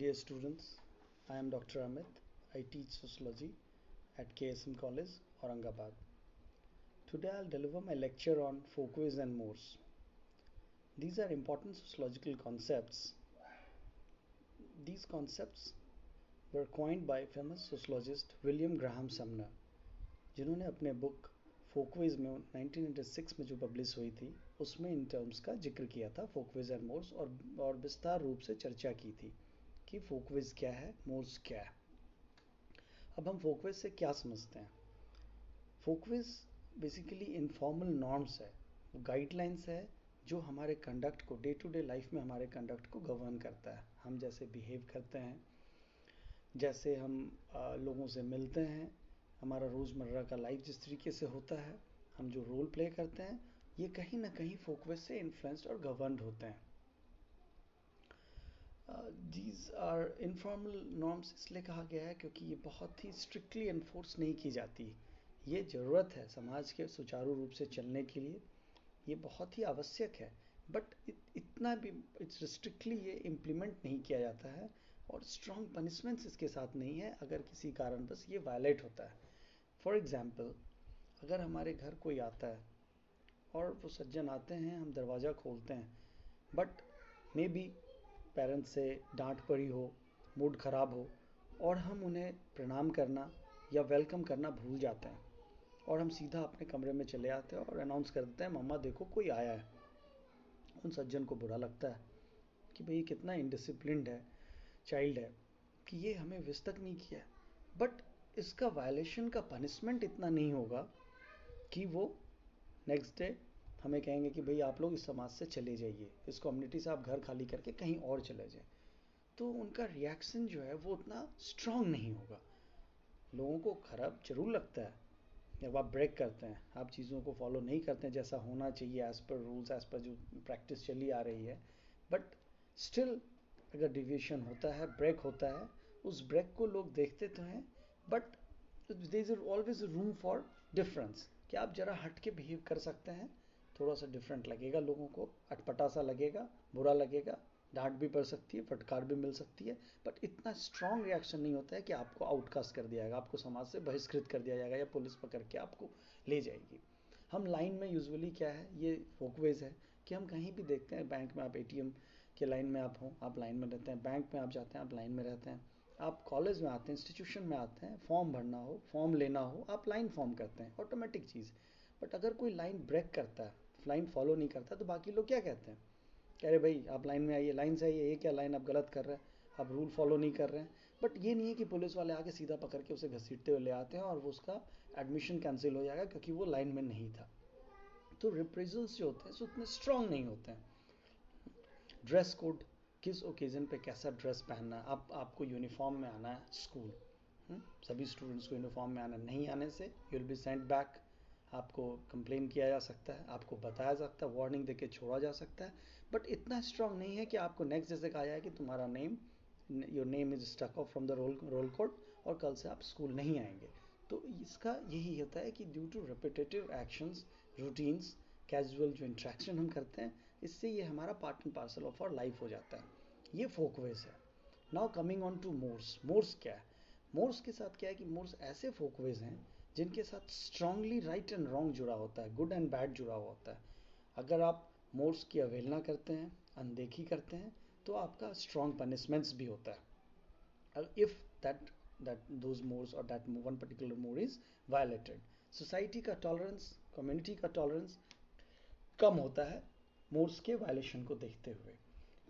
Dear students, I am Dr. Amit. I teach sociology at KSM College, Aurangabad. Today I'll deliver my lecture on Folkways and Mores. These are important sociological concepts. These concepts were coined by famous sociologist William Graham Sumner, जिन्होंने अपने book Folkways में 1996 में जो publish हुई थी उसमें in terms का ज़िक्र किया था फोकवेज एंड मोर्स और और विस्तार रूप से चर्चा की थी कि फोकवेज क्या है मोर्स क्या है। अब हम फोकवेज से क्या समझते हैं? फोकवेज बेसिकली इनफॉर्मल नॉर्म्स है गाइडलाइंस है, जो हमारे कंडक्ट को डे टू डे लाइफ में हमारे कंडक्ट को गवर्न करता है। हम जैसे बिहेव करते हैं, जैसे हम लोगों से मिलते हैं, हमारा रोज़मर्रा का लाइफ जिस तरीके से होता है, हम जो रोल प्ले करते हैं, ये कहीं ना कहीं फोकवेज से इन्फ्लुएंस्ड और गवर्नड होते हैं। दीज आर इनफॉर्मल नॉर्म्स इसलिए कहा गया है क्योंकि ये बहुत ही स्ट्रिक्टली इन्फोर्स नहीं की जाती। ये ज़रूरत है समाज के सुचारू रूप से चलने के लिए। ये बहुत ही आवश्यक है। बट इतना भी इट्स स्ट्रिक्टली ये इम्प्लीमेंट नहीं किया जाता है और स्ट्रॉन्ग पनिशमेंट्स इसके साथ नहीं है अगर किसी कारण बस ये वायलेट होता है। फॉर एग्ज़ाम्पल अगर हमारे घर कोई आता है और वो सज्जन आते हैं, हम दरवाज़ा खोलते हैं बट मे बी पेरेंट्स से डांट पड़ी हो मूड ख़राब हो, और हम उन्हें प्रणाम करना या वेलकम करना भूल जाते हैं। और हम सीधा अपने कमरे में चले आते हैं और अनाउंस कर देते हैं, मम्मा, देखो, कोई आया है। उन सज्जन को बुरा लगता है कि भाई कितना इनडिसिप्लिन है चाइल्ड है, कि ये हमें विश तक नहीं किया बट इसका वायलेशन का पनिशमेंट इतना नहीं होगा कि वो नेक्स्ट डे हमें कहेंगे कि भाई आप लोग इस समाज से चले जाइए इस कम्युनिटी से आप घर खाली करके कहीं और चले जाएँ। तो उनका रिएक्शन जो है वो उतना स्ट्रांग नहीं होगा। लोगों को खराब ज़रूर लगता है, जब आप ब्रेक करते हैं, आप चीज़ों को फॉलो नहीं करते हैं, जैसा होना चाहिए as per rules as per जो प्रैक्टिस चली आ रही है। बट स्टिल अगर डिविएशन होता है ब्रेक होता है, उस ब्रेक को लोग देखते तो हैं but there is always room for difference कि आप जरा हट के बिहेव कर सकते हैं? थोड़ा सा डिफरेंट लगेगा लोगों को। अटपटा सा लगेगा, बुरा लगेगा, डांट भी पड़ सकती है, फटकार भी मिल सकती है बट इतना स्ट्रांग रिएक्शन नहीं होता है कि आपको आउटकास्ट कर दिया जाएगा, आपको समाज से बहिष्कृत कर दिया जाएगा या पुलिस पकड़ के आपको ले जाएगी। हम लाइन में यूजुअली क्या है, ये फोकवेज है कि हम कहीं भी देखते हैं बैंक में आप एटीएम के लाइन में आप हों, आप लाइन में रहते हैं बैंक में आप जाते हैं, आप लाइन में रहते हैं, आप कॉलेज में आते हैं इंस्टीट्यूशन में आते हैं फॉर्म भरना हो फॉर्म लेना हो, आप लाइन फॉर्म करते हैं ऑटोमेटिक चीज़। बट अगर कोई लाइन ब्रेक करता है लाइन फॉलो नहीं करता तो बाकी लोग क्या कहते हैं? कह रहे, भाई, आप लाइन में आइए, लाइन से आइए, ये क्या लाइन आप गलत कर रहे हैं? आप रूल फॉलो नहीं कर रहे हैं? बट ये नहीं है कि पुलिस वाले आके सीधा पकड़ के उसे घसीटते हुए ले आते हैं और वो उसका एडमिशन कैंसिल हो जाएगा क्योंकि वो लाइन में नहीं था। तो रिप्रेजल्स जो होते हैं, सो उतने स्ट्रांग नहीं होते हैं। ड्रेस कोड किस ओकेजन पे कैसा ड्रेस पहनना है? आप, आपको यूनिफॉर्म में आना है स्कूल हम्म? सभी स्टूडेंट्स को यूनिफॉर्म में आना, नहीं आने से you will be sent back आपको कंप्लेन किया जा सकता है, आपको बताया जा सकता है वार्निंग देके छोड़ा जा सकता है बट इतना स्ट्रांग नहीं है कि आपको नेक्स्ट जैसे कहा जाए कि तुम्हारा name your name is stuck off from the roll roll code और कल से आप स्कूल नहीं आएँगे। तो इसका यही होता है कि due to repetitive actions routines casual जो इंट्रैक्शन हम करते हैं, इससे ये हमारा part and parcel of our life हो जाता है। ये फोकवेज है। Now coming on to mores mores क्या है? मोर्स के साथ क्या है कि मोर्स ऐसे फोकवेज हैं जिनके साथ स्ट्रांगली राइट एंड रॉन्ग जुड़ा होता है गुड एंड बैड जुड़ा हुआ होता है। अगर आप मोर्स की अवहेलना करते हैं, अनदेखी करते हैं तो आपका स्ट्रॉन्ग पनिशमेंट्स भी होता है। If that that those mores और that one particular more is violated society का टॉलरेंस कम्युनिटी का टॉलरेंस कम होता है मोर्स के वायलेशन को देखते हुए।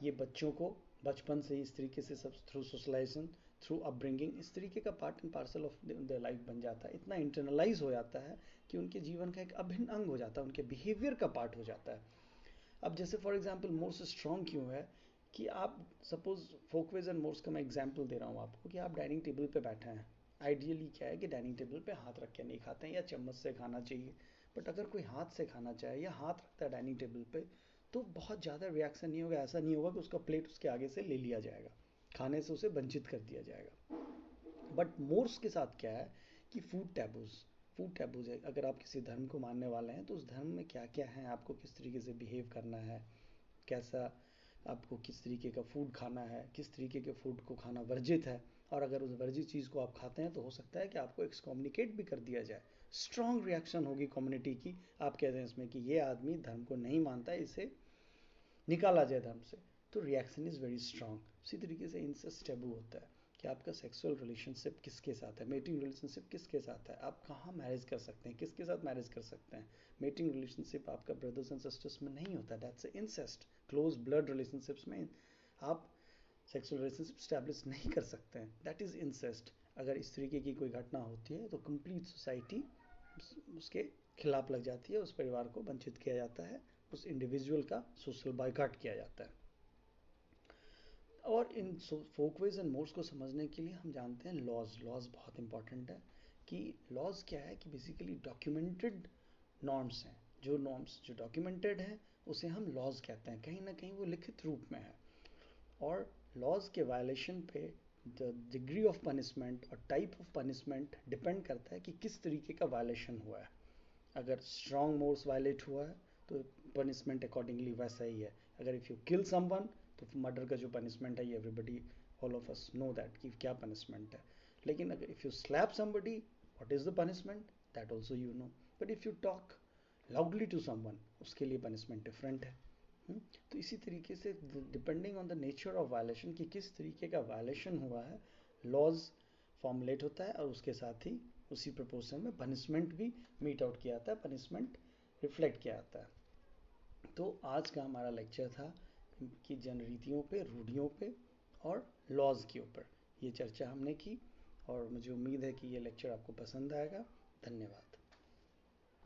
ये बच्चों को बचपन से ही इस तरीके से सब थ्रू सोशलाइजेशन थ्रू अपब्रिंगिंग इस तरीके का part and parcel of the life बन जाता है। इतना इंटरनलाइज हो जाता है कि उनके जीवन का एक अभिन्न अंग हो जाता है, उनके बिहेवियर का पार्ट हो जाता है। अब जैसे फॉर एग्ज़ाम्पल मोर्स स्ट्रॉन्ग क्यों है कि आप सपोज़ फोकवेज एंड मोर्स का मैं एग्ज़ाम्पल दे रहा हूँ आपको कि आप डाइनिंग टेबल पर बैठे हैं। आइडियली क्या है कि डाइनिंग टेबल पे हाथ रख के नहीं खाते हैं या चम्मच से खाना चाहिए। बट अगर कोई हाथ से खाना चाहे या हाथ रखता है डाइनिंग टेबल पे तो बहुत ज़्यादा रिएक्शन नहीं होगा, ऐसा नहीं होगा कि उसका प्लेट उसके आगे से ले लिया जाएगा। खाने से उसे वंचित कर दिया जाएगा। बट मोर्स के साथ क्या है कि फ़ूड टैबूज फ़ूड टैबूज है। अगर आप किसी धर्म को मानने वाले हैं तो उस धर्म में क्या क्या है? आपको किस तरीके से बिहेव करना है? कैसा आपको किस तरीके का फ़ूड खाना है? किस तरीके के फ़ूड को खाना वर्जित है? और अगर उस वर्जित चीज़ को आप खाते हैं तो हो सकता है कि आपको एक्सकॉम्युनिकेट भी कर दिया जाए। स्ट्रॉन्ग रिएक्शन होगी कम्युनिटी की। आपके अगेंस्ट में कि ये आदमी धर्म को नहीं मानता, इसे निकाला जाए धर्म से। तो रिएक्शन इज़ वेरी स्ट्रॉन्ग उसी तरीके से इंसेस्ट टैबू होता है कि आपका सेक्सुअल रिलेशनशिप किसके साथ है? मेटिंग रिलेशनशिप किसके साथ है? आप कहाँ मैरिज कर सकते हैं? किसके साथ मैरिज कर सकते हैं? मेटिंग रिलेशनशिप आपका ब्रदर्स एंड सिस्टर्स में नहीं होता। That's incest close blood relationships में आप सेक्सुअल रिलेशनशिप स्टैब्लिश नहीं कर सकते हैं। दैट इज़ इंसेस्ट अगर इस तरीके की कोई घटना होती है तो कंप्लीट सोसाइटी उसके खिलाफ लग जाती है, उस परिवार को वंचित किया जाता है, उस इंडिविजुअल का सोशल बाइकाट किया जाता है। और इन फोकवेज एंड मोड्स को समझने के लिए हम जानते हैं लॉज लॉज बहुत इंपॉर्टेंट है, कि लॉज क्या है कि बेसिकली डॉक्यूमेंटेड नॉर्म्स हैं। जो नॉर्म्स जो डॉक्यूमेंटेड हैं, उसे हम लॉज कहते हैं। कहीं ना कहीं वो लिखित रूप में है। और लॉज के वायलेशन पे द डिग्री ऑफ़ पनिशमेंट और टाइप ऑफ़ पनिशमेंट डिपेंड करता है कि किस तरीके का वायलेशन हुआ है। अगर स्ट्रॉन्ग मोर्स वायलेट हुआ है तो पनिशमेंट अकॉर्डिंगली वैसा ही है। अगर इफ़ यू किल समवन तो मर्डर का जो पनिशमेंट है, ये everybody all of us know that कि क्या पनिशमेंट है। लेकिन अगर if you slap somebody what is the punishment that also you know but if you talk loudly to someone उसके लिए पनिशमेंट डिफरेंट है? तो इसी तरीके से depending on the nature of violation कि किस तरीके का वायलेशन हुआ है लॉज फॉर्मुलेट होता है और उसके साथ ही उसी प्रपोर्शन में पनिशमेंट भी मीट आउट किया जाता है पनिशमेंट रिफ्लेक्ट किया जाता है। तो आज का हमारा लेक्चर था कि जनरीतियों पे, रूढ़ियों पे और लॉज के ऊपर। ये चर्चा हमने की और मुझे उम्मीद है कि ये लेक्चर आपको पसंद आएगा। धन्यवाद।